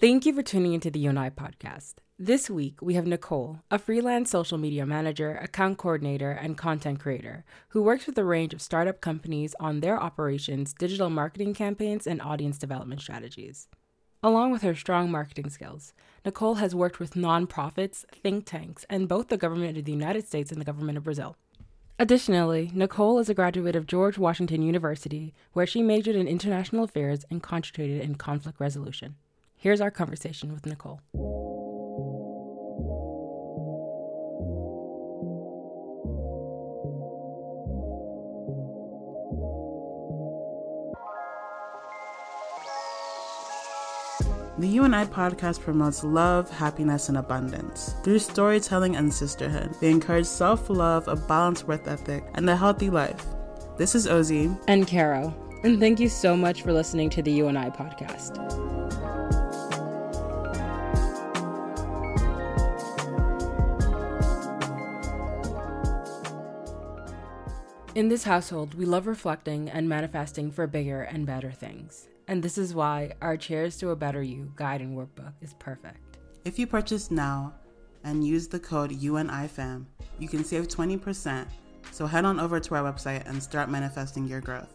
Thank you for tuning into the You and I podcast. This week, we have Nikole, a freelance social media manager, account coordinator, and content creator who works with a range of startup companies on their operations, digital marketing campaigns, and audience development strategies. Along with her strong marketing skills, Nikole has worked with nonprofits, think tanks, and both the government of the United States and the government of Brazil. Additionally, Nikole is a graduate of George Washington University, where she majored in international affairs and concentrated in conflict resolution. Here's our conversation with Nikole. The You and I podcast promotes love, happiness, and abundance. Through storytelling and sisterhood, they encourage self love, a balanced work ethic, and a healthy life. This is Ozzy. And Caro. And thank you so much for listening to the You and I podcast. In this household, we love reflecting and manifesting for bigger and better things. And this is why our Cheers to a Better You guide and workbook is perfect. If you purchase now and use the code UNIFAM, you can save 20%. So head on over to our website and start manifesting your growth.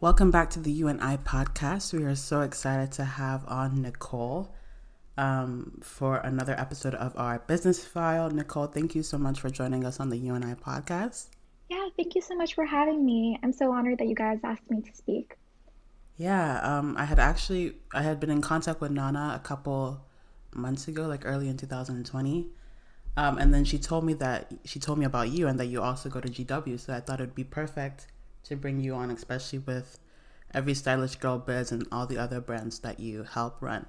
Welcome back to the UNI podcast. We are so excited to have on Nikole um, for another episode of our business file. Nikole, thank you so much for joining us on the You and I podcast. Thank you so much for having me. I'm so honored that you guys asked me to speak. Yeah, um, I had actually I had been in contact with Nana a couple months ago, like early in 2020, um, and then she told me that she told me about you and that you also go to GW. So I thought it'd be perfect to bring you on, especially with every stylish girl biz and all the other brands that you help run.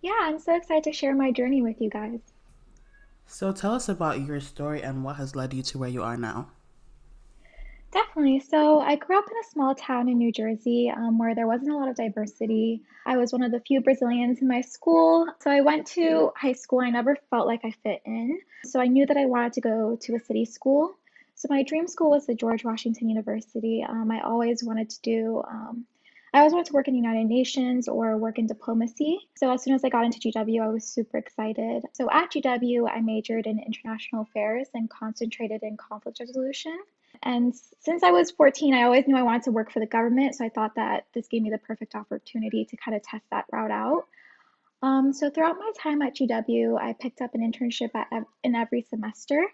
Yeah, I'm so excited to share my journey with you guys. So tell us about your story and what has led you to where you are now. Definitely. So I grew up in a small town in New Jersey um, where there wasn't a lot of diversity. I was one of the few Brazilians in my school. So I went to high school. I never felt like I fit in. So I knew that I wanted to go to a city school. So my dream school was the George Washington University. Um, I always wanted to do, um, I always wanted to work in the United Nations or work in diplomacy. So as soon as I got into GW, I was super excited. So at GW, I majored in international affairs and concentrated in conflict resolution. And since I was 14, I always knew I wanted to work for the government. So I thought that this gave me the perfect opportunity to kind of test that route out. Um, so throughout my time at GW, I picked up an internship at, in every semester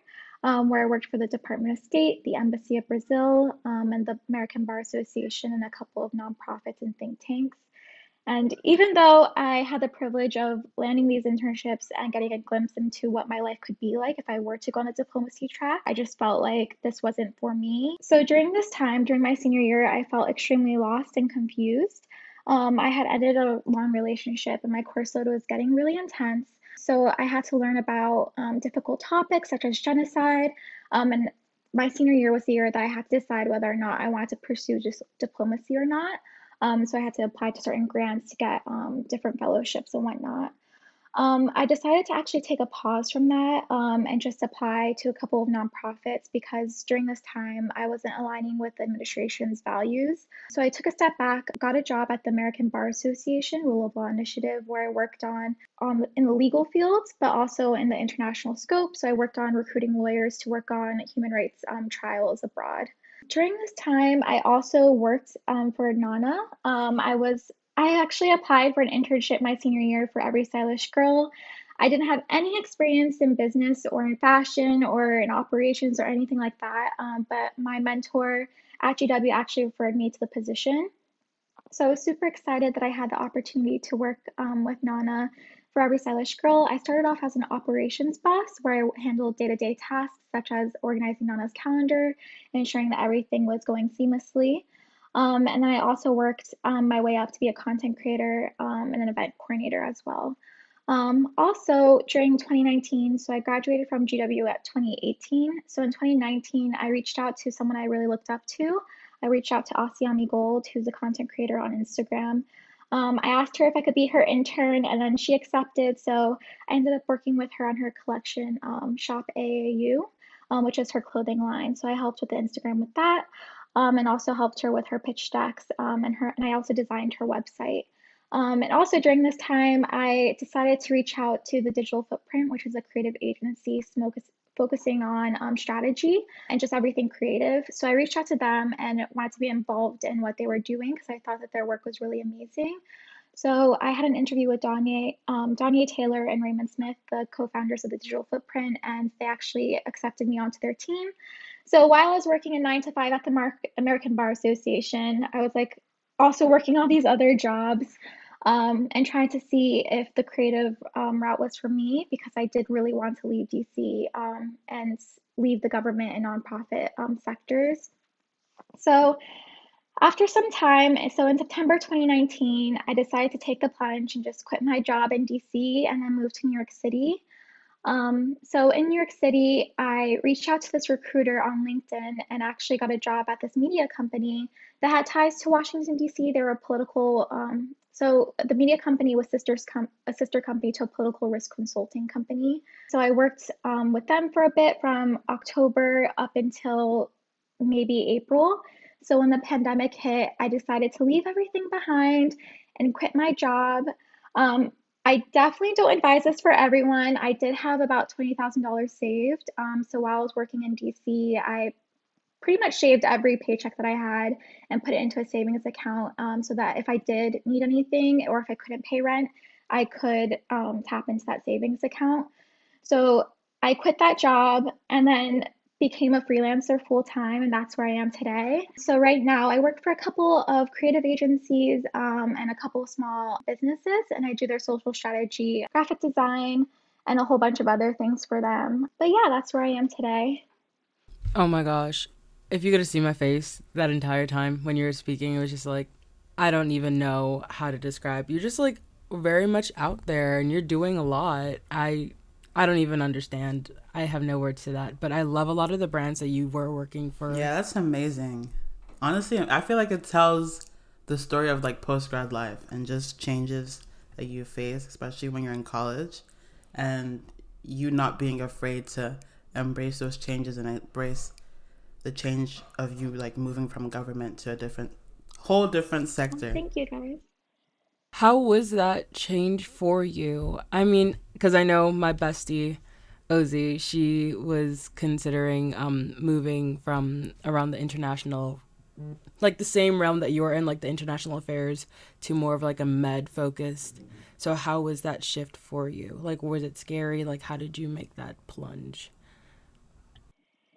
um, where I worked for the Department of State, the Embassy of Brazil, um, and the American Bar Association, and a couple of nonprofits and think tanks. And even though I had the privilege of landing these internships and getting a glimpse into what my life could be like if I were to go on the diplomacy track, I just felt like this wasn't for me. So during this time, during my senior year, I felt extremely lost and confused. Um, I had ended a long relationship and my course load was getting really intense. So I had to learn about um, difficult topics such as genocide. Um, and my senior year was the year that I had to decide whether or not I wanted to pursue just diplomacy or not. Um, so I had to apply to certain grants to get um, different fellowships and whatnot. Um, I decided to actually take a pause from that um, and just apply to a couple of nonprofits because during this time I wasn't aligning with the administration's values. So I took a step back, got a job at the American Bar Association Rule of Law Initiative, where I worked on, on in the legal fields, but also in the international scope. So I worked on recruiting lawyers to work on human rights um, trials abroad. During this time, I also worked um, for Nana. Um, I was I actually applied for an internship my senior year for Every Stylish Girl. I didn't have any experience in business or in fashion or in operations or anything like that, um, but my mentor at GW actually referred me to the position. So I was super excited that I had the opportunity to work um, with Nana for Every Stylish Girl. I started off as an operations boss where I handled day to day tasks such as organizing Nana's calendar ensuring that everything was going seamlessly. Um, and then I also worked um, my way up to be a content creator um, and an event coordinator as well. Um, also, during 2019, so I graduated from GW at 2018. So in 2019, I reached out to someone I really looked up to. I reached out to Asiami Gold, who's a content creator on Instagram. Um, I asked her if I could be her intern, and then she accepted. So I ended up working with her on her collection, um, Shop AAU, um, which is her clothing line. So I helped with the Instagram with that, um, and also helped her with her pitch decks, um, and her. And I also designed her website. Um, and also during this time, I decided to reach out to the Digital Footprint, which is a creative agency focusing on um, strategy and just everything creative. So I reached out to them and wanted to be involved in what they were doing because I thought that their work was really amazing. So I had an interview with Danye, um, Taylor and Raymond Smith, the co-founders of the Digital Footprint, and they actually accepted me onto their team. So while I was working a nine to five at the American Bar Association, I was like also working all these other jobs um, and trying to see if the creative um, route was for me because I did really want to leave DC um, and leave the government and nonprofit um, sectors. So after some time, so in September 2019, I decided to take the plunge and just quit my job in DC and then move to New York City. Um, so in New York City, I reached out to this recruiter on LinkedIn and actually got a job at this media company that had ties to Washington D.C. They were a political, um, so the media company was sisters com- a sister company to a political risk consulting company. So I worked um, with them for a bit from October up until maybe April. So when the pandemic hit, I decided to leave everything behind and quit my job. Um, I definitely don't advise this for everyone. I did have about $20,000 saved. Um, so while I was working in DC, I pretty much shaved every paycheck that I had and put it into a savings account um, so that if I did need anything or if I couldn't pay rent, I could um, tap into that savings account. So I quit that job and then became a freelancer full time, and that's where I am today. So, right now, I work for a couple of creative agencies um, and a couple of small businesses, and I do their social strategy, graphic design, and a whole bunch of other things for them. But yeah, that's where I am today. Oh my gosh. If you could have seen my face that entire time when you were speaking, it was just like, I don't even know how to describe. You're just like very much out there and you're doing a lot. I I don't even understand. I have no words to that. But I love a lot of the brands that you were working for. Yeah, that's amazing. Honestly, I feel like it tells the story of like post grad life and just changes that you face, especially when you're in college, and you not being afraid to embrace those changes and embrace the change of you like moving from government to a different whole different oh, sector. Thank you guys. How was that change for you? I mean, because I know my bestie, Ozzy, she was considering um, moving from around the international, like the same realm that you were in, like the international affairs, to more of like a med focused. So, how was that shift for you? Like, was it scary? Like, how did you make that plunge?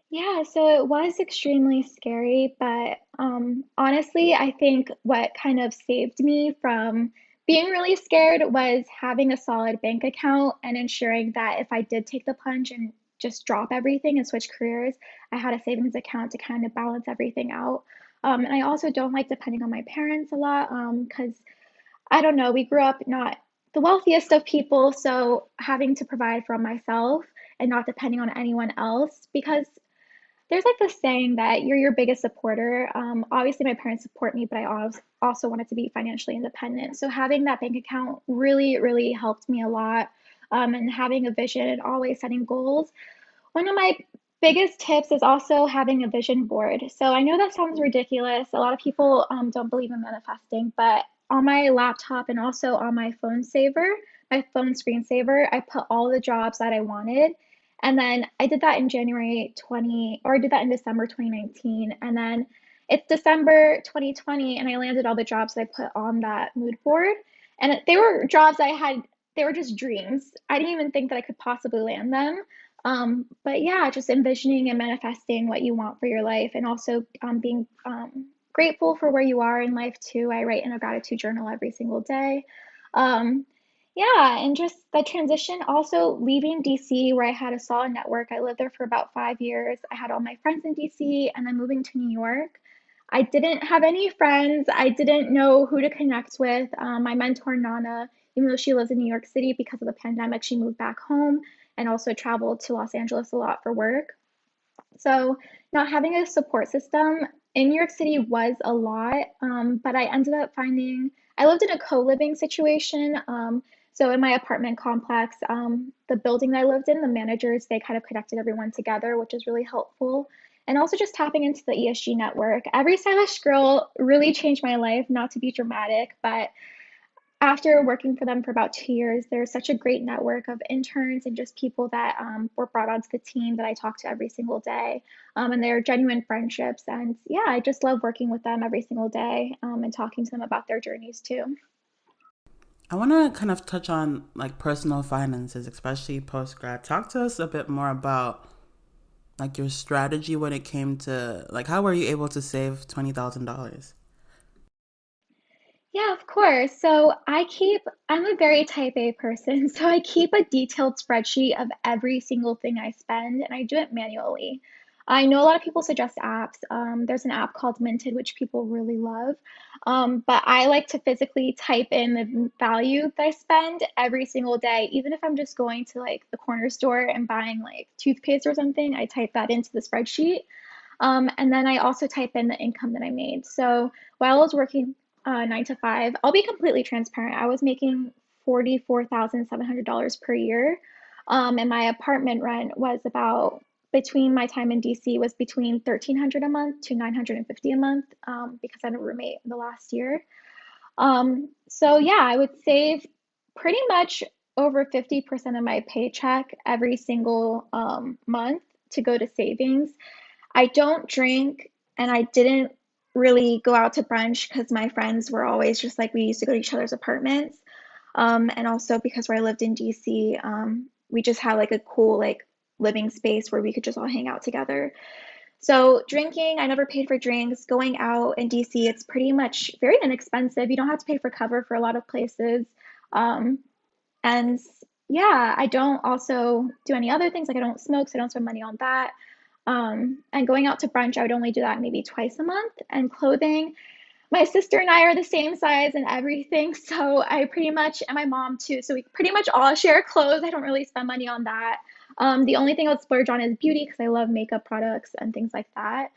Yeah, so it was extremely scary, but um, honestly, I think what kind of saved me from being really scared was having a solid bank account and ensuring that if I did take the plunge and just drop everything and switch careers, I had a savings account to kind of balance everything out. Um, and I also don't like depending on my parents a lot because um, I don't know, we grew up not the wealthiest of people, so having to provide for myself and not depending on anyone else because there's like this saying that you're your biggest supporter. Um, obviously, my parents support me, but I also wanted to be financially independent. So having that bank account really, really helped me a lot. Um, and having a vision and always setting goals. One of my biggest tips is also having a vision board. So I know that sounds ridiculous. A lot of people um, don't believe in manifesting, but on my laptop and also on my phone saver, my phone screensaver, I put all the jobs that I wanted and then I did that in January 20, or I did that in December 2019. And then it's December 2020, and I landed all the jobs I put on that mood board. And they were jobs I had, they were just dreams. I didn't even think that I could possibly land them. Um, but yeah, just envisioning and manifesting what you want for your life and also um, being um, grateful for where you are in life too. I write in a gratitude journal every single day. Um, yeah, and just the transition also leaving DC where I had a solid network. I lived there for about five years. I had all my friends in DC and then moving to New York. I didn't have any friends. I didn't know who to connect with. Um, my mentor, Nana, even though she lives in New York City because of the pandemic, she moved back home and also traveled to Los Angeles a lot for work. So, not having a support system in New York City was a lot, um, but I ended up finding I lived in a co living situation. Um, so in my apartment complex, um, the building that I lived in, the managers, they kind of connected everyone together, which is really helpful. And also just tapping into the ESG network. Every stylish girl really changed my life, not to be dramatic, but after working for them for about two years, there's such a great network of interns and just people that um, were brought onto the team that I talk to every single day. Um, and they're genuine friendships. And yeah, I just love working with them every single day um, and talking to them about their journeys too. I want to kind of touch on like personal finances, especially post grad. Talk to us a bit more about like your strategy when it came to like how were you able to save twenty thousand dollars? Yeah, of course. So I keep, I'm a very type A person. So I keep a detailed spreadsheet of every single thing I spend and I do it manually. I know a lot of people suggest apps. Um, there's an app called Minted, which people really love. Um, but I like to physically type in the value that I spend every single day. Even if I'm just going to like the corner store and buying like toothpaste or something, I type that into the spreadsheet. Um, and then I also type in the income that I made. So while I was working uh, nine to five. I'll be completely transparent. I was making $44,700 per year. Um, and my apartment rent was about between my time in DC was between 1300 a month to 950 a month um, because I had a roommate in the last year. Um, so yeah, I would save pretty much over 50% of my paycheck every single um, month to go to savings. I don't drink and I didn't really go out to brunch because my friends were always just like we used to go to each other's apartments. Um, and also because where I lived in DC, um, we just had like a cool like living space where we could just all hang out together. So drinking, I never paid for drinks. Going out in DC, it's pretty much very inexpensive. You don't have to pay for cover for a lot of places. Um, and yeah, I don't also do any other things. Like I don't smoke, so I don't spend money on that. Um, and going out to brunch, I would only do that maybe twice a month. And clothing, my sister and I are the same size and everything. So I pretty much, and my mom too. So we pretty much all share clothes. I don't really spend money on that. Um, the only thing I would splurge on is beauty because I love makeup products and things like that.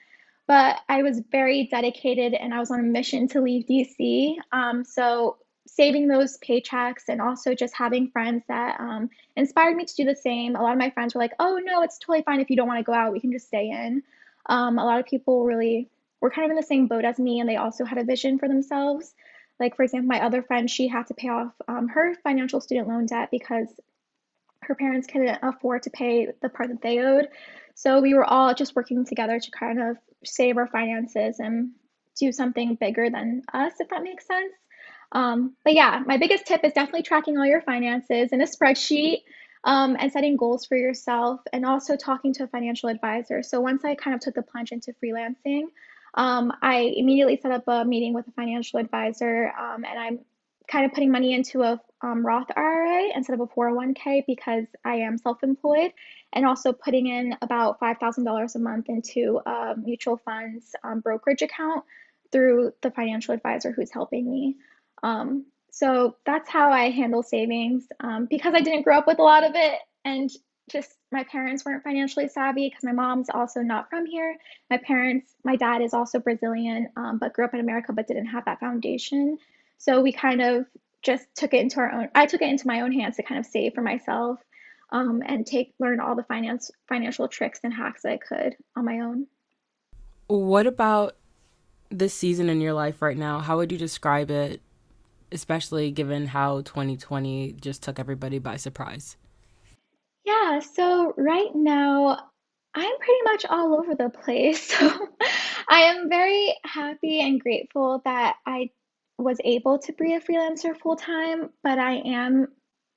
But I was very dedicated and I was on a mission to leave DC. Um, so saving those paychecks and also just having friends that um, inspired me to do the same. A lot of my friends were like, oh, no, it's totally fine if you don't want to go out, we can just stay in. Um, a lot of people really were kind of in the same boat as me and they also had a vision for themselves. Like, for example, my other friend, she had to pay off um, her financial student loan debt because her parents couldn't afford to pay the part that they owed. So we were all just working together to kind of save our finances and do something bigger than us, if that makes sense. Um, but yeah, my biggest tip is definitely tracking all your finances in a spreadsheet um, and setting goals for yourself and also talking to a financial advisor. So once I kind of took the plunge into freelancing, um, I immediately set up a meeting with a financial advisor um, and I'm kind of putting money into a um, Roth IRA instead of a 401k because I am self employed, and also putting in about $5,000 a month into a mutual funds um, brokerage account through the financial advisor who's helping me. Um, so that's how I handle savings um, because I didn't grow up with a lot of it and just my parents weren't financially savvy because my mom's also not from here. My parents, my dad is also Brazilian, um, but grew up in America but didn't have that foundation. So we kind of just took it into our own. I took it into my own hands to kind of save for myself um, and take learn all the finance financial tricks and hacks I could on my own. What about this season in your life right now? How would you describe it especially given how 2020 just took everybody by surprise? Yeah, so right now I'm pretty much all over the place. So I am very happy and grateful that I was able to be a freelancer full time, but I am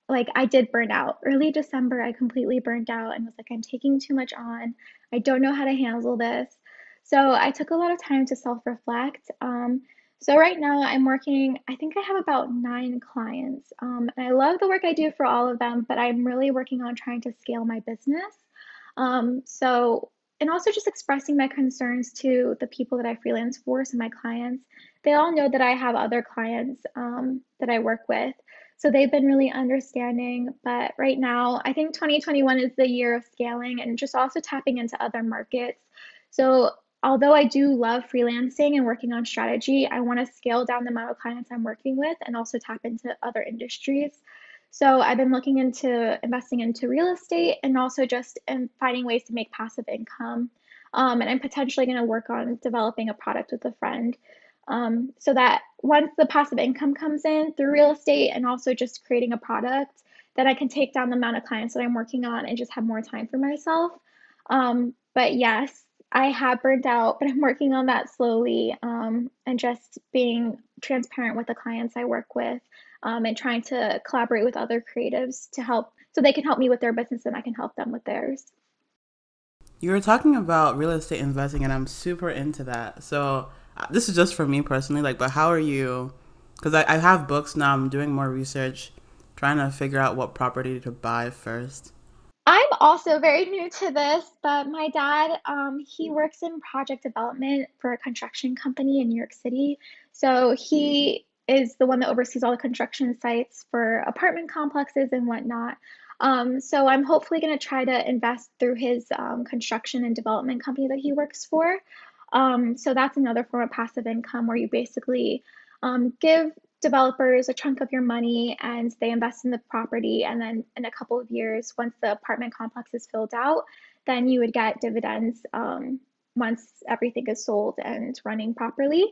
like I did burn out. Early December, I completely burned out and was like, I'm taking too much on. I don't know how to handle this. So I took a lot of time to self reflect. Um, so right now I'm working, I think I have about nine clients. Um, and I love the work I do for all of them, but I'm really working on trying to scale my business. Um, so, and also just expressing my concerns to the people that I freelance for, so my clients. They all know that I have other clients um, that I work with. So they've been really understanding. But right now, I think 2021 is the year of scaling and just also tapping into other markets. So although I do love freelancing and working on strategy, I want to scale down the amount of clients I'm working with and also tap into other industries. So I've been looking into investing into real estate and also just in finding ways to make passive income. Um, and I'm potentially going to work on developing a product with a friend. um, so that once the passive income comes in through real estate and also just creating a product, that I can take down the amount of clients that I'm working on and just have more time for myself. Um, but yes, I have burnt out, but I'm working on that slowly um, and just being transparent with the clients I work with um, and trying to collaborate with other creatives to help so they can help me with their business and I can help them with theirs. You were talking about real estate investing, and I'm super into that. So, uh, this is just for me personally, like, but how are you? Because I, I have books now, I'm doing more research, trying to figure out what property to buy first. I'm also very new to this, but my dad, um, he works in project development for a construction company in New York City. So he is the one that oversees all the construction sites for apartment complexes and whatnot. Um, so I'm hopefully going to try to invest through his um, construction and development company that he works for. Um, so that's another form of passive income where you basically um, give developers a chunk of your money and they invest in the property. And then in a couple of years, once the apartment complex is filled out, then you would get dividends um, once everything is sold and running properly.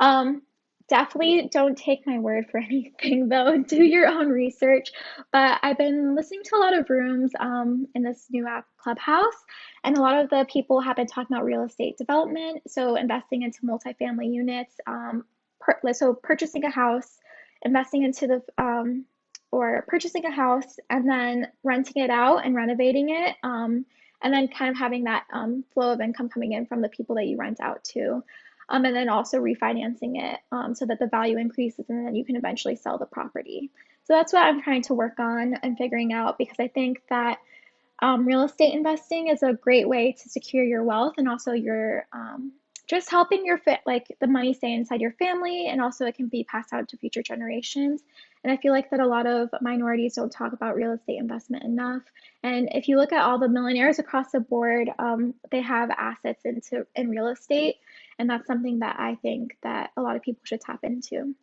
Um, Definitely don't take my word for anything though. Do your own research. But I've been listening to a lot of rooms um, in this new app, Clubhouse, and a lot of the people have been talking about real estate development. So investing into multifamily units, um, per- so purchasing a house, investing into the um, or purchasing a house and then renting it out and renovating it. Um, and then kind of having that um, flow of income coming in from the people that you rent out to um, and then also refinancing it um, so that the value increases and then you can eventually sell the property. So that's what I'm trying to work on and figuring out because I think that um, real estate investing is a great way to secure your wealth and also your um, just helping your fit like the money stay inside your family and also it can be passed out to future generations. And i feel like that a lot of minorities don't talk about real estate investment enough. And if you look at all the millionaires across the board um, they have assets into in real estate and that's something that i think that a lot of people should tap into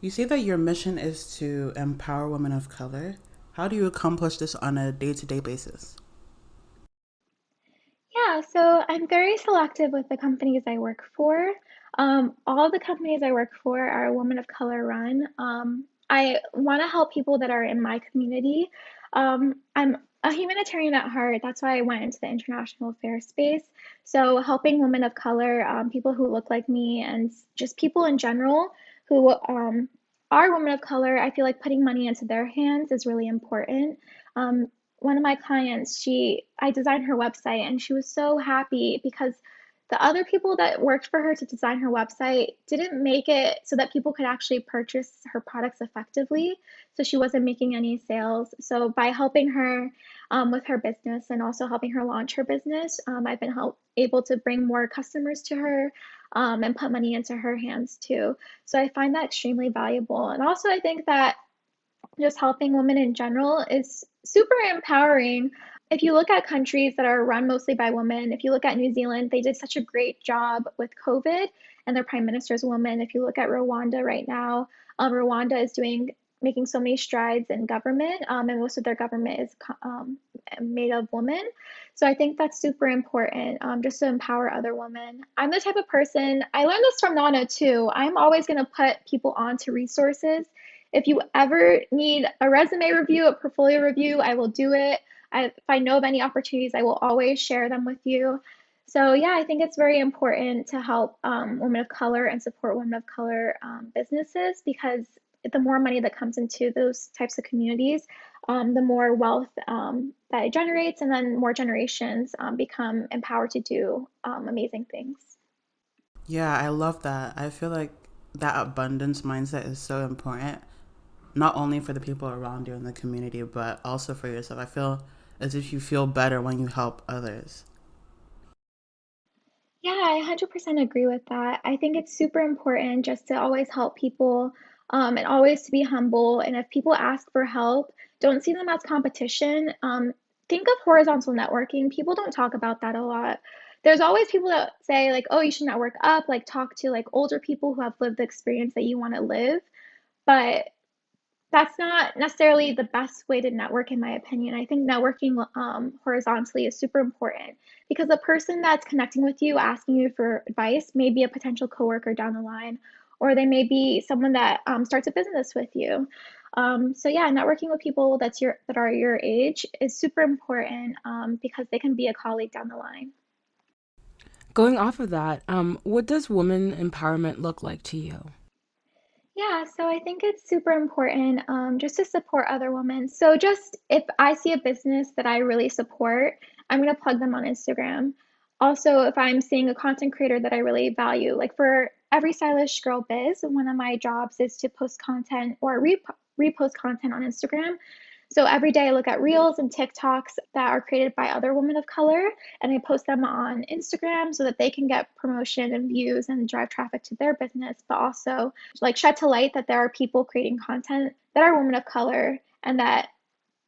you say that your mission is to empower women of color how do you accomplish this on a day-to-day basis yeah, so I'm very selective with the companies I work for. Um, all the companies I work for are women of color run. Um, I want to help people that are in my community. Um, I'm a humanitarian at heart. That's why I went into the international affairs space. So, helping women of color, um, people who look like me, and just people in general who um, are women of color, I feel like putting money into their hands is really important. Um, one of my clients, she I designed her website and she was so happy because the other people that worked for her to design her website didn't make it so that people could actually purchase her products effectively. So she wasn't making any sales. So by helping her um, with her business and also helping her launch her business, um, I've been help, able to bring more customers to her um, and put money into her hands too. So I find that extremely valuable. And also, I think that just helping women in general is super empowering. If you look at countries that are run mostly by women, if you look at New Zealand, they did such a great job with COVID and their prime minister is a woman. If you look at Rwanda right now, um, Rwanda is doing making so many strides in government, um, and most of their government is um, made of women. So I think that's super important um, just to empower other women. I'm the type of person, I learned this from Nana too. I'm always going to put people onto resources if you ever need a resume review, a portfolio review, I will do it. I, if I know of any opportunities, I will always share them with you. So, yeah, I think it's very important to help um, women of color and support women of color um, businesses because the more money that comes into those types of communities, um, the more wealth um, that it generates, and then more generations um, become empowered to do um, amazing things. Yeah, I love that. I feel like that abundance mindset is so important not only for the people around you in the community, but also for yourself. I feel as if you feel better when you help others. Yeah, I 100% agree with that. I think it's super important just to always help people um, and always to be humble. And if people ask for help, don't see them as competition. Um, think of horizontal networking. People don't talk about that a lot. There's always people that say, like, oh, you should network up, like, talk to like older people who have lived the experience that you want to live. But that's not necessarily the best way to network, in my opinion. I think networking um, horizontally is super important because the person that's connecting with you, asking you for advice, may be a potential coworker down the line, or they may be someone that um, starts a business with you. Um, so yeah, networking with people that's your that are your age is super important um, because they can be a colleague down the line. Going off of that, um, what does woman empowerment look like to you? Yeah, so I think it's super important um, just to support other women. So, just if I see a business that I really support, I'm going to plug them on Instagram. Also, if I'm seeing a content creator that I really value, like for every stylish girl biz, one of my jobs is to post content or re- repost content on Instagram. So every day I look at reels and TikToks that are created by other women of color and I post them on Instagram so that they can get promotion and views and drive traffic to their business, but also like shed to light that there are people creating content that are women of color and that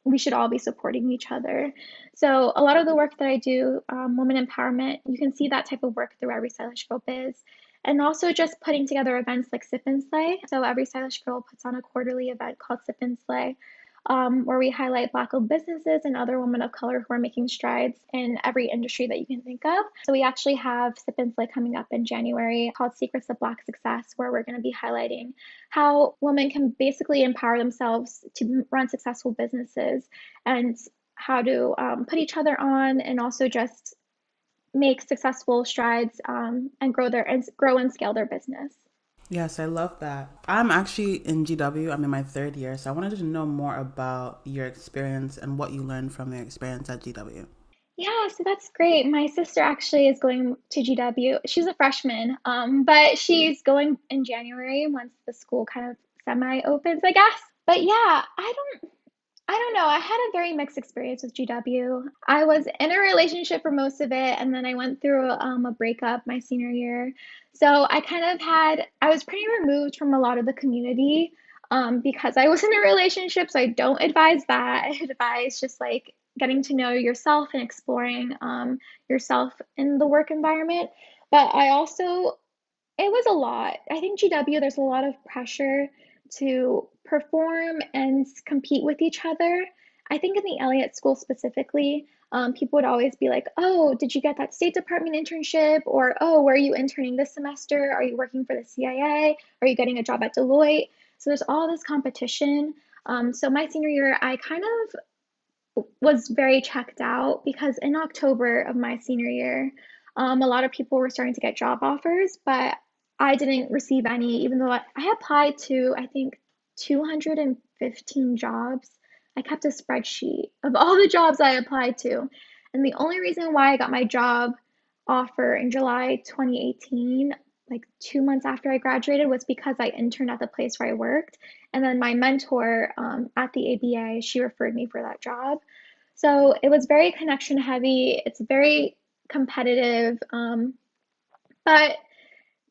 we should all be supporting each other. So a lot of the work that I do, um, women empowerment, you can see that type of work through every stylish girl biz and also just putting together events like Sip and Slay. So every stylish girl puts on a quarterly event called Sip and Slay, um, where we highlight Black owned businesses and other women of color who are making strides in every industry that you can think of. So we actually have Sip and Slay coming up in January called Secrets of Black Success, where we're going to be highlighting how women can basically empower themselves to run successful businesses and how to um, put each other on and also just make successful strides um, and grow their and grow and scale their business. Yes, I love that. I'm actually in GW. I'm in my third year, so I wanted to know more about your experience and what you learned from your experience at GW. Yeah, so that's great. My sister actually is going to GW. She's a freshman, um, but she's going in January once the school kind of semi opens, I guess. But yeah, I don't I don't know. I had a very mixed experience with GW. I was in a relationship for most of it, and then I went through um, a breakup my senior year. So I kind of had, I was pretty removed from a lot of the community um, because I was in a relationship. So I don't advise that. I advise just like getting to know yourself and exploring um, yourself in the work environment. But I also, it was a lot. I think GW, there's a lot of pressure to perform and compete with each other. I think in the Elliott School specifically, um, people would always be like, Oh, did you get that State Department internship? Or, Oh, where are you interning this semester? Are you working for the CIA? Are you getting a job at Deloitte? So there's all this competition. Um, so my senior year, I kind of was very checked out because in October of my senior year, um, a lot of people were starting to get job offers, but I didn't receive any, even though I, I applied to, I think, 215 jobs. I kept a spreadsheet of all the jobs I applied to. And the only reason why I got my job offer in July 2018, like two months after I graduated, was because I interned at the place where I worked. And then my mentor um, at the ABA, she referred me for that job. So it was very connection heavy. It's very competitive. Um, but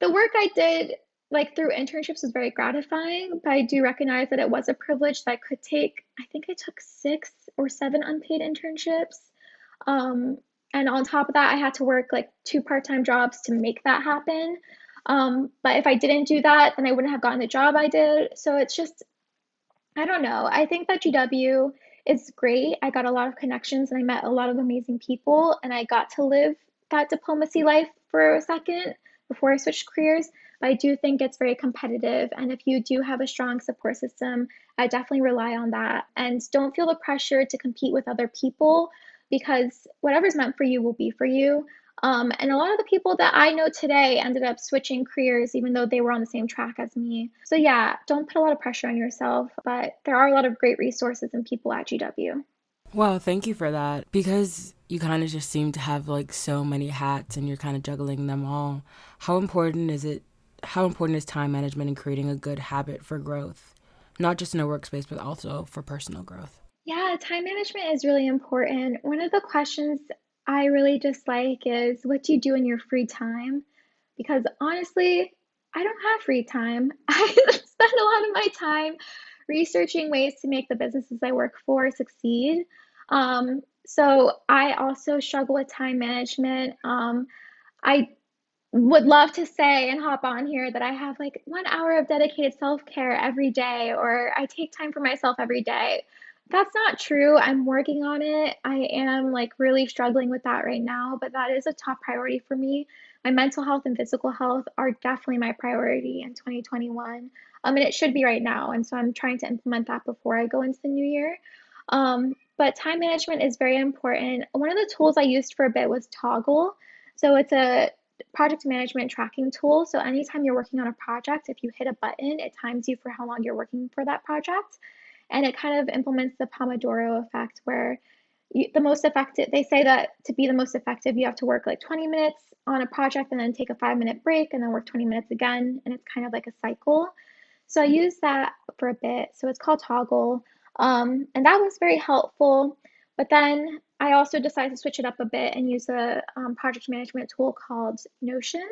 the work I did like through internships was very gratifying, but I do recognize that it was a privilege that I could take. I think I took six or seven unpaid internships. Um, and on top of that, I had to work like two part time jobs to make that happen. Um, but if I didn't do that, then I wouldn't have gotten the job I did. So it's just, I don't know. I think that GW is great. I got a lot of connections and I met a lot of amazing people, and I got to live that diplomacy life for a second before I switched careers. But I do think it's very competitive. And if you do have a strong support system, I definitely rely on that. And don't feel the pressure to compete with other people because whatever's meant for you will be for you. Um, and a lot of the people that I know today ended up switching careers even though they were on the same track as me. So, yeah, don't put a lot of pressure on yourself, but there are a lot of great resources and people at GW. Well, thank you for that because you kind of just seem to have like so many hats and you're kind of juggling them all. How important is it? How important is time management and creating a good habit for growth, not just in a workspace, but also for personal growth? Yeah, time management is really important. One of the questions I really dislike is what do you do in your free time? Because honestly, I don't have free time. I spend a lot of my time researching ways to make the businesses I work for succeed. Um, so I also struggle with time management. Um, I would love to say and hop on here that I have like one hour of dedicated self care every day or I take time for myself every day. That's not true. I'm working on it. I am like really struggling with that right now, but that is a top priority for me. My mental health and physical health are definitely my priority in 2021. Um, and it should be right now. And so I'm trying to implement that before I go into the new year. Um, but time management is very important. One of the tools I used for a bit was Toggl. So it's a project management tracking tool. So anytime you're working on a project, if you hit a button, it times you for how long you're working for that project. And it kind of implements the Pomodoro effect where you, the most effective, they say that to be the most effective, you have to work like 20 minutes on a project and then take a five minute break and then work 20 minutes again. And it's kind of like a cycle. So I mm-hmm. used that for a bit. So it's called Toggl. Um, and that was very helpful. But then I also decided to switch it up a bit and use a um, project management tool called Notion.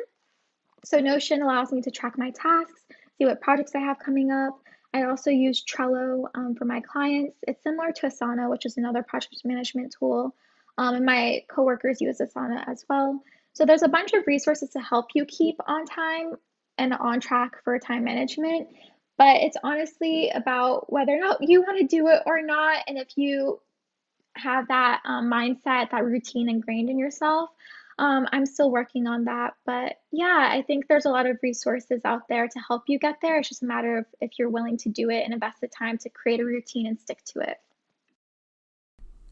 So Notion allows me to track my tasks, see what projects I have coming up. I also use Trello um, for my clients. It's similar to Asana, which is another project management tool. Um, and my coworkers use Asana as well. So there's a bunch of resources to help you keep on time and on track for time management. But it's honestly about whether or not you want to do it or not. And if you have that um, mindset, that routine ingrained in yourself. Um, I'm still working on that, but yeah, I think there's a lot of resources out there to help you get there. It's just a matter of if you're willing to do it and invest the time to create a routine and stick to it.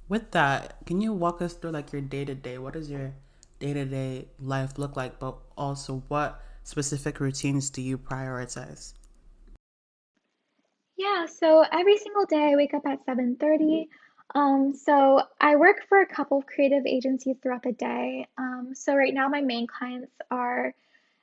With that, can you walk us through like your day to day? What does your day to day life look like? But also, what specific routines do you prioritize? Yeah, so every single day I wake up at 7:30. Um, so I work for a couple of creative agencies throughout the day. Um, so right now my main clients are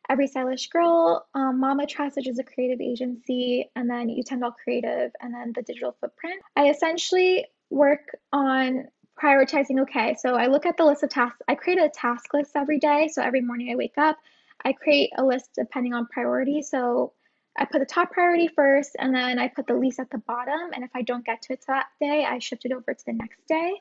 Every Stylish Girl, um, Mama Trust, which is a creative agency, and then Utendol Creative, and then the Digital Footprint. I essentially work on prioritizing. Okay, so I look at the list of tasks. I create a task list every day. So every morning I wake up, I create a list depending on priority. So I put the top priority first and then I put the least at the bottom. And if I don't get to it that day, I shift it over to the next day.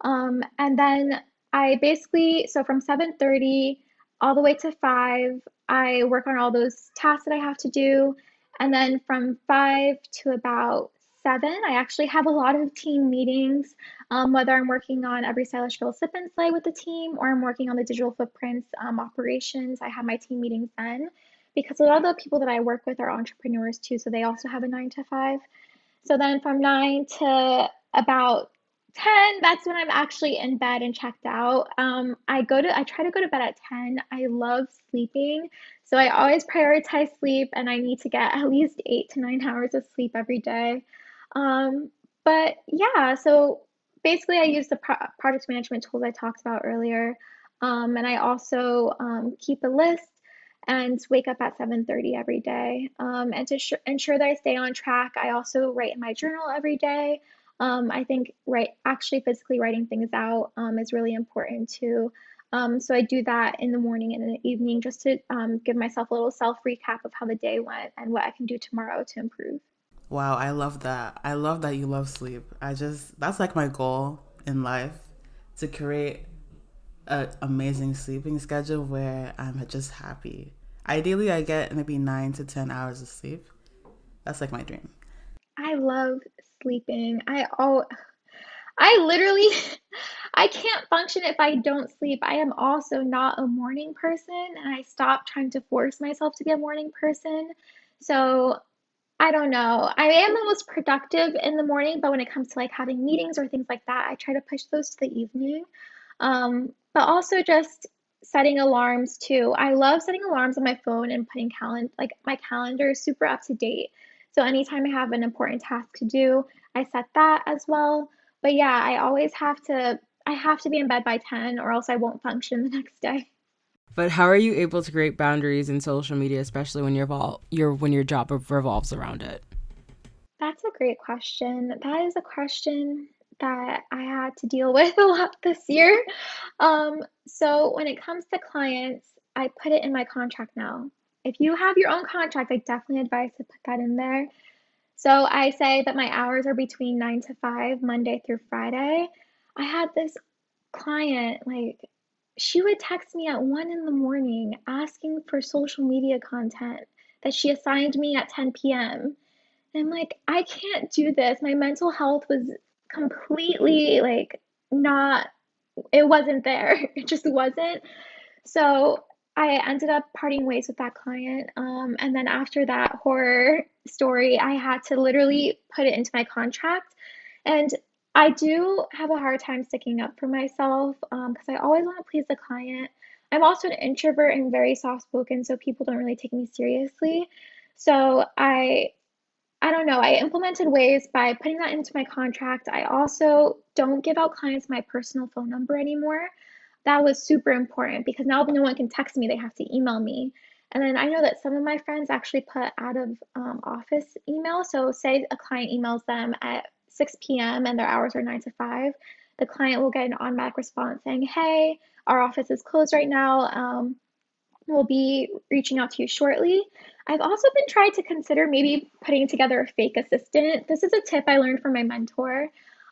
Um, and then I basically, so from 7.30 all the way to 5, I work on all those tasks that I have to do. And then from 5 to about 7, I actually have a lot of team meetings, um, whether I'm working on Every Stylish Girl Sip and Slay with the team or I'm working on the digital footprints um, operations. I have my team meetings then because a lot of the people that I work with are entrepreneurs too, so they also have a nine to five. So then from nine to about 10 that's when i'm actually in bed and checked out. Um, i go to i try to go to bed at 10 i love sleeping so i always prioritize sleep and i need to get at least eight to nine hours of sleep every day. Um, but yeah so basically i use the pro- project management tools i talked about earlier. Um, and i also um, keep a list and wake up at 7.30 every day um, and to sh- ensure that i stay on track i also write in my journal every day. Um, i think right actually physically writing things out um, is really important too. Um, so i do that in the morning and in the evening just to um, give myself a little self recap of how the day went and what i can do tomorrow to improve. Wow i love that. I love that you love sleep. I just that's like my goal in life to create an amazing sleeping schedule where I'm just happy. Ideally, I get maybe nine to 10 hours of sleep. That's like my dream. I love sleeping. I all, I literally I can't function if I don't sleep. I am also not a morning person and I stopped trying to force myself to be a morning person. So I don't know. I am the most productive in the morning, but when it comes to like having meetings or things like that, I try to push those to the evening. Um, but also just setting alarms too. I love setting alarms on my phone and putting calendar like my calendar is super up to date. So anytime I have an important task to do, I set that as well. But yeah, I always have to I have to be in bed by 10 or else I won't function the next day. But how are you able to create boundaries in social media, especially when your vol- your when your job revolves around it? That's a great question. That is a question that I had to deal with a lot this year. Um, so when it comes to clients, I put it in my contract now. If you have your own contract, I definitely advise to put that in there. So I say that my hours are between 9 to 5, Monday through Friday. I had this client, like, she would text me at one in the morning asking for social media content that she assigned me at 10 p.m. I'm like, I can't do this. My mental health was completely like not, it wasn't there. It just wasn't. So I ended up parting ways with that client. Um, and then after that horror story, I had to literally put it into my contract. And I do have a hard time sticking up for myself because um, I always want to please the client. I'm also an introvert and very soft spoken, so people don't really take me seriously. So I I don't know. I implemented ways by putting that into my contract. I also don't give out clients my personal phone number anymore. That was super important because now no one can text me, they have to email me. And then I know that some of my friends actually put out of um, office email. So, say a client emails them at 6 p.m. and their hours are 9 to 5, the client will get an automatic response saying, Hey, our office is closed right now. Um, we'll be reaching out to you shortly. I've also been trying to consider maybe putting together a fake assistant. This is a tip I learned from my mentor.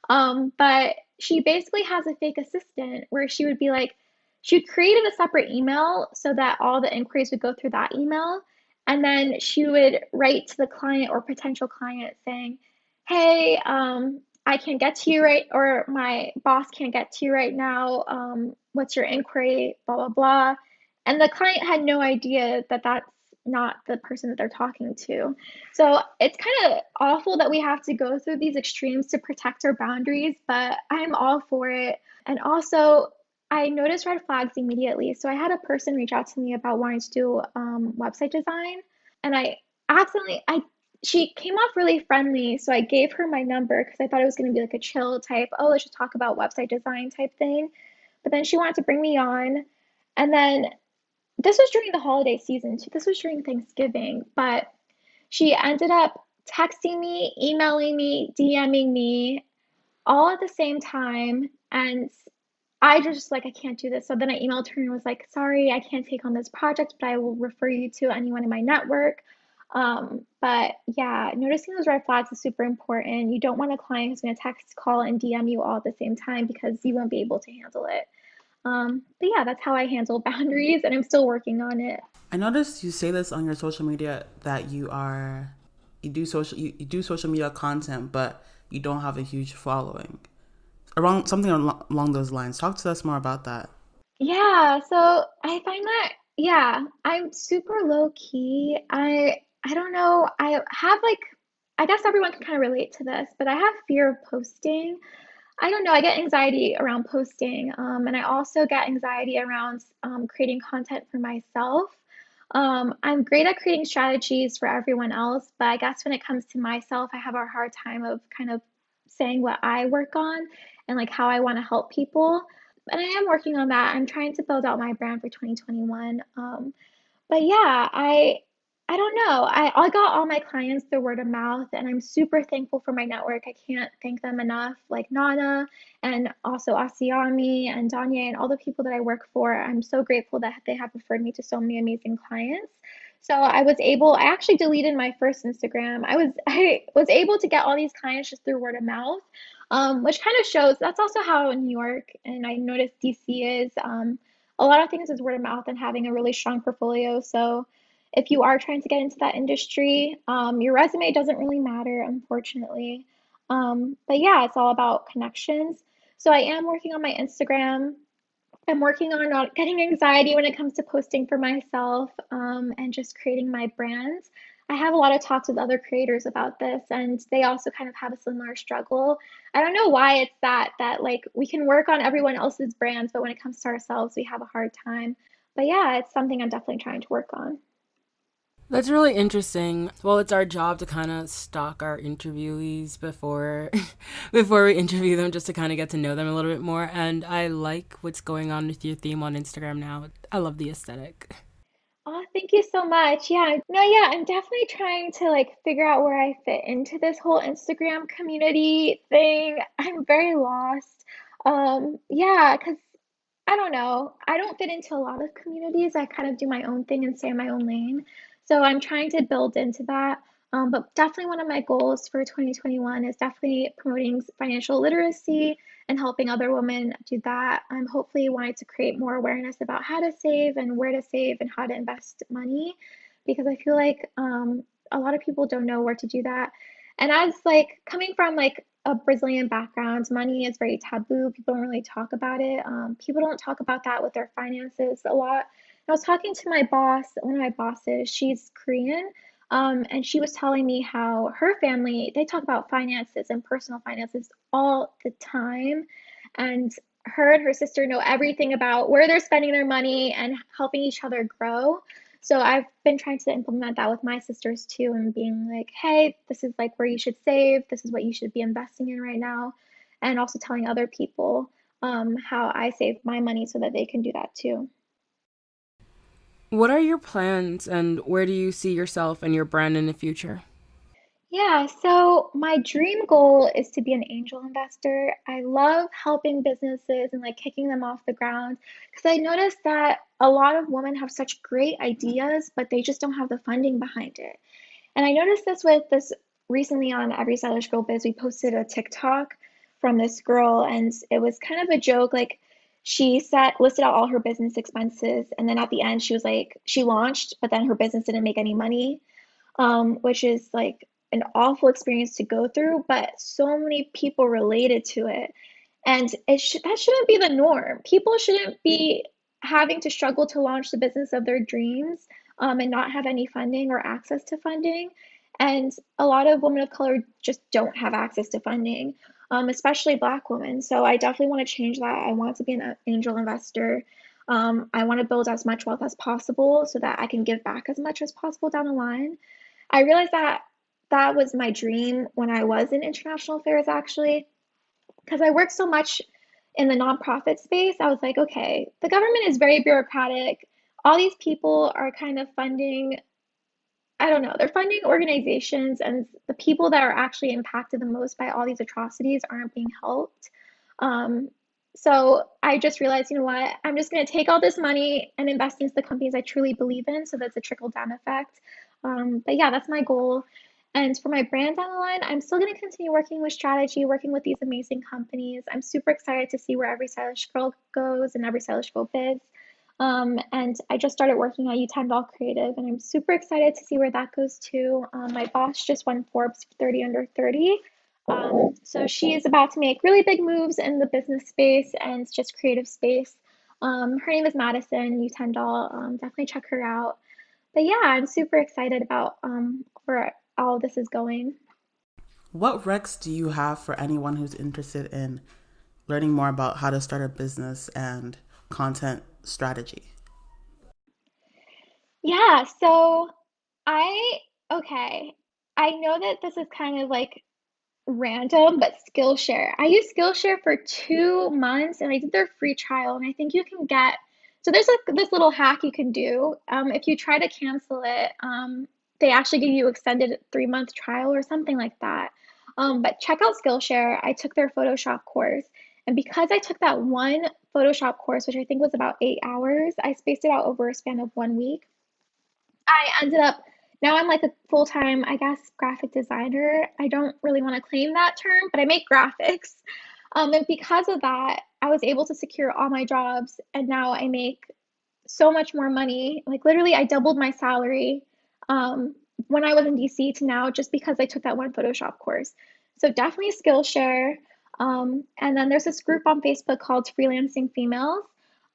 Um, but she basically has a fake assistant where she would be like, she would created a separate email so that all the inquiries would go through that email. And then she would write to the client or potential client saying, Hey, um, I can't get to you right, or my boss can't get to you right now. Um, what's your inquiry? Blah, blah, blah. And the client had no idea that that's not the person that they're talking to. So it's kind of awful that we have to go through these extremes to protect our boundaries, but I'm all for it. And also, I noticed red flags immediately. So I had a person reach out to me about wanting to do um, website design, and I accidentally I she came off really friendly, so I gave her my number because I thought it was going to be like a chill type, oh, let's just talk about website design type thing. But then she wanted to bring me on, and then this was during the holiday season too. This was during Thanksgiving, but she ended up texting me, emailing me, DMing me all at the same time. And I just like, I can't do this. So then I emailed her and was like, sorry, I can't take on this project, but I will refer you to anyone in my network. Um, but yeah, noticing those red flags is super important. You don't want a client who's going to text, call, and DM you all at the same time because you won't be able to handle it. Um, but yeah, that's how I handle boundaries, and I'm still working on it. I noticed you say this on your social media that you are you do social you, you do social media content, but you don't have a huge following. Around something along those lines. Talk to us more about that. Yeah, so I find that yeah, I'm super low key. I I don't know. I have like I guess everyone can kind of relate to this, but I have fear of posting. I don't know. I get anxiety around posting, um, and I also get anxiety around um, creating content for myself. Um, I'm great at creating strategies for everyone else, but I guess when it comes to myself, I have a hard time of kind of saying what I work on and like how I want to help people. And I am working on that. I'm trying to build out my brand for 2021. Um, but yeah, I I don't know. I, I got all my clients through word of mouth, and I'm super thankful for my network. I can't thank them enough, like Nana and also Asiami and Danye and all the people that I work for. I'm so grateful that they have referred me to so many amazing clients. So I was able, I actually deleted my first Instagram. I was I was able to get all these clients just through word of mouth, um, which kind of shows that's also how New York and I noticed DC is. Um, a lot of things is word of mouth and having a really strong portfolio. So if you are trying to get into that industry, um, your resume doesn't really matter, unfortunately. Um, but yeah, it's all about connections. So I am working on my Instagram. I'm working on not getting anxiety when it comes to posting for myself um, and just creating my brand. I have a lot of talks with other creators about this, and they also kind of have a similar struggle. I don't know why it's that that like we can work on everyone else's brands, but when it comes to ourselves, we have a hard time. But yeah, it's something I'm definitely trying to work on. That's really interesting. Well, it's our job to kind of stalk our interviewees before before we interview them just to kind of get to know them a little bit more and I like what's going on with your theme on Instagram now. I love the aesthetic. Oh, thank you so much. Yeah. No, yeah, I'm definitely trying to like figure out where I fit into this whole Instagram community thing. I'm very lost. Um, yeah, cuz I don't know. I don't fit into a lot of communities. I kind of do my own thing and stay in my own lane. So I'm trying to build into that. Um, but definitely one of my goals for 2021 is definitely promoting financial literacy and helping other women do that. I'm hopefully wanting to create more awareness about how to save and where to save and how to invest money because I feel like um, a lot of people don't know where to do that. And as like coming from like a Brazilian background, money is very taboo. People don't really talk about it. Um, people don't talk about that with their finances a lot. I was talking to my boss, one of my bosses, she's Korean, um, and she was telling me how her family, they talk about finances and personal finances all the time. And her and her sister know everything about where they're spending their money and helping each other grow. So I've been trying to implement that with my sisters too and being like, hey, this is like where you should save, this is what you should be investing in right now. And also telling other people um, how I save my money so that they can do that too. What are your plans and where do you see yourself and your brand in the future? Yeah, so my dream goal is to be an angel investor. I love helping businesses and like kicking them off the ground because I noticed that a lot of women have such great ideas, but they just don't have the funding behind it. And I noticed this with this recently on Every Stylish Girl Biz. We posted a TikTok from this girl, and it was kind of a joke. Like she set listed out all her business expenses, and then at the end, she was like, she launched, but then her business didn't make any money, um, which is like an awful experience to go through, but so many people related to it. And it sh- that shouldn't be the norm. People shouldn't be having to struggle to launch the business of their dreams um, and not have any funding or access to funding. And a lot of women of color just don't have access to funding, um, especially Black women. So I definitely want to change that. I want to be an angel investor. Um, I want to build as much wealth as possible so that I can give back as much as possible down the line. I realized that that was my dream when I was in international affairs, actually, because I worked so much in the nonprofit space. I was like, okay, the government is very bureaucratic. All these people are kind of funding, I don't know, they're funding organizations, and the people that are actually impacted the most by all these atrocities aren't being helped. Um, so I just realized, you know what, I'm just going to take all this money and invest into the companies I truly believe in. So that's a trickle down effect. Um, but yeah, that's my goal. And for my brand down the line, I'm still going to continue working with strategy, working with these amazing companies. I'm super excited to see where every stylish girl goes and every stylish girl biz. Um, and I just started working at Utendahl Creative, and I'm super excited to see where that goes too. Um, my boss just won Forbes 30 under 30. Um, so she is about to make really big moves in the business space and just creative space. Um, her name is Madison Utendahl Um, definitely check her out. But yeah, I'm super excited about um, where all this is going. What recs do you have for anyone who's interested in learning more about how to start a business and content strategy? Yeah, so I, okay, I know that this is kind of like random, but Skillshare. I used Skillshare for two months and I did their free trial, and I think you can get. So there's like this little hack you can do. Um, if you try to cancel it, um, they actually give you extended three month trial or something like that. Um, but check out Skillshare. I took their Photoshop course. And because I took that one Photoshop course, which I think was about eight hours, I spaced it out over a span of one week. I ended up, now I'm like a full time, I guess, graphic designer. I don't really want to claim that term, but I make graphics. Um, and because of that, I was able to secure all my jobs. And now I make so much more money. Like, literally, I doubled my salary um, when I was in DC to now just because I took that one Photoshop course. So definitely Skillshare. Um, and then there's this group on Facebook called Freelancing Females.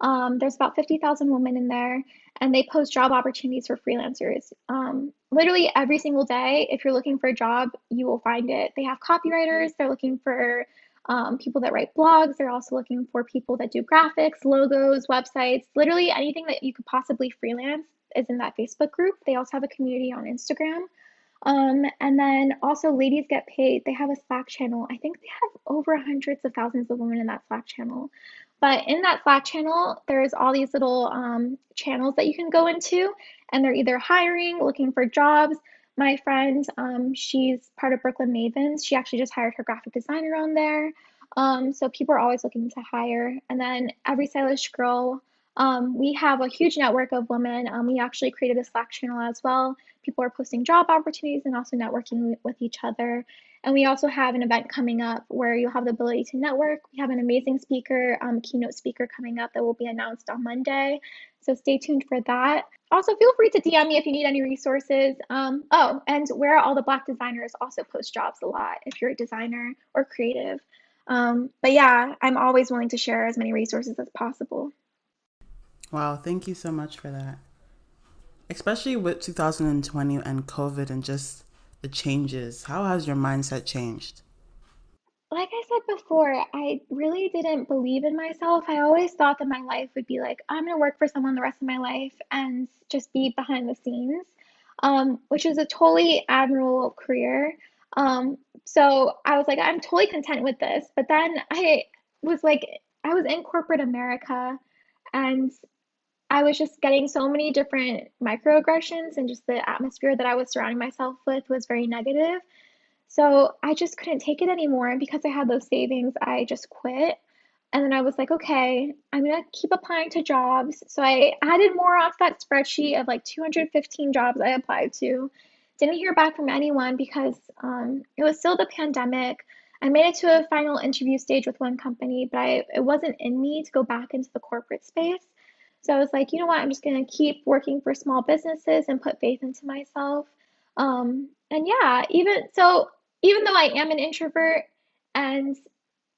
Um, there's about 50,000 women in there, and they post job opportunities for freelancers. Um, literally every single day, if you're looking for a job, you will find it. They have copywriters, they're looking for um, people that write blogs, they're also looking for people that do graphics, logos, websites, literally anything that you could possibly freelance is in that Facebook group. They also have a community on Instagram. Um, and then also, Ladies Get Paid, they have a Slack channel. I think they have over hundreds of thousands of women in that Slack channel. But in that Slack channel, there's all these little um, channels that you can go into, and they're either hiring, looking for jobs. My friend, um, she's part of Brooklyn Mavens. She actually just hired her graphic designer on there. Um, so people are always looking to hire. And then every stylish girl Um, we have a huge network of women. Um, we actually created a Slack channel as well. People are posting job opportunities and also networking with each other. And we also have an event coming up where you'll have the ability to network. We have an amazing speaker, um, keynote speaker coming up that will be announced on Monday. So stay tuned for that. Also, feel free to DM me if you need any resources. Um, oh, and where all the Black designers also post jobs a lot if you're a designer or creative. Um, but yeah, I'm always willing to share as many resources as possible. Wow, thank you so much for that. Especially with 2020 and COVID and just the changes, how has your mindset changed? Like I said before, I really didn't believe in myself. I always thought that my life would be like, I'm going to work for someone the rest of my life and just be behind the scenes, um, which is a totally admirable career. Um, so I was like, I'm totally content with this. But then I was like, I was in corporate America and I was just getting so many different microaggressions and just the atmosphere that I was surrounding myself with was very negative. So I just couldn't take it anymore. And because I had those savings, I just quit. And then I was like, okay, I'm going to keep applying to jobs. So I added more off that spreadsheet of like 215 jobs I applied to. Didn't hear back from anyone because um, it was still the pandemic. I made it to a final interview stage with one company, but I, it wasn't in me to go back into the corporate space. So I was like, you know what? I'm just going to keep working for small businesses and put faith into myself. Um, and yeah, even so, even though I am an introvert and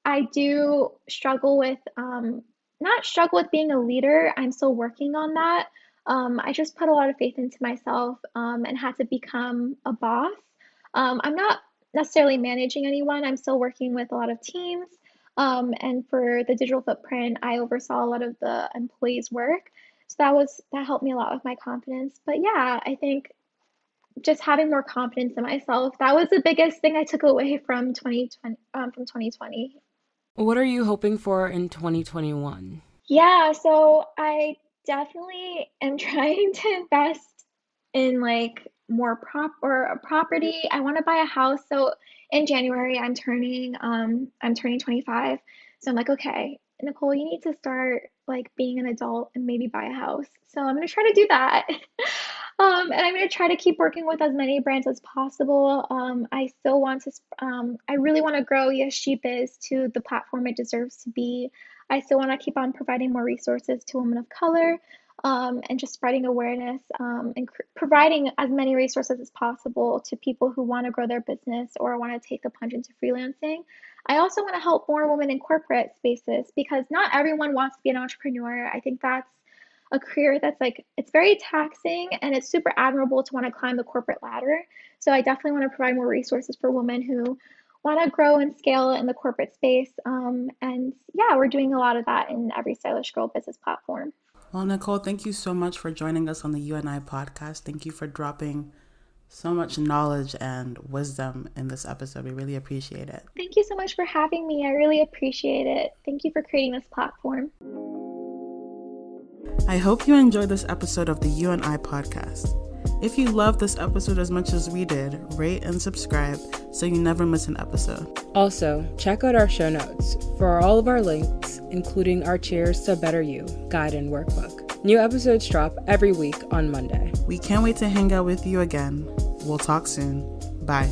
I do struggle with, um, not struggle with being a leader, I'm still working on that. Um, I just put a lot of faith into myself um, and had to become a boss. Um, I'm not necessarily managing anyone, I'm still working with a lot of teams. Um, and for the digital footprint, I oversaw a lot of the employees' work. So that was that helped me a lot with my confidence. But yeah, I think just having more confidence in myself that was the biggest thing I took away from 2020 um, from 2020. What are you hoping for in 2021? Yeah, so I definitely am trying to invest in like more prop or a property. I want to buy a house. So in January, I'm turning um I'm turning 25. So I'm like, okay, Nikole, you need to start like being an adult and maybe buy a house. So I'm gonna try to do that. um, and I'm gonna try to keep working with as many brands as possible. Um, I still want to, um, I really want to grow ESG Biz to the platform it deserves to be. I still want to keep on providing more resources to women of color um, and just spreading awareness um, and cr- providing as many resources as possible to people who want to grow their business or want to take the plunge into freelancing. I also want to help more women in corporate spaces because not everyone wants to be an entrepreneur. I think that's a career that's like it's very taxing and it's super admirable to want to climb the corporate ladder. So I definitely want to provide more resources for women who want to grow and scale in the corporate space. Um, and yeah, we're doing a lot of that in every stylish girl business platform. Well, Nikole, thank you so much for joining us on the You and I podcast. Thank you for dropping so much knowledge and wisdom in this episode. We really appreciate it. Thank you so much for having me. I really appreciate it. Thank you for creating this platform. I hope you enjoyed this episode of the You and I podcast. If you loved this episode as much as we did, rate and subscribe so you never miss an episode. Also, check out our show notes for all of our links, including our Cheers to Better You guide and workbook. New episodes drop every week on Monday. We can't wait to hang out with you again. We'll talk soon. Bye.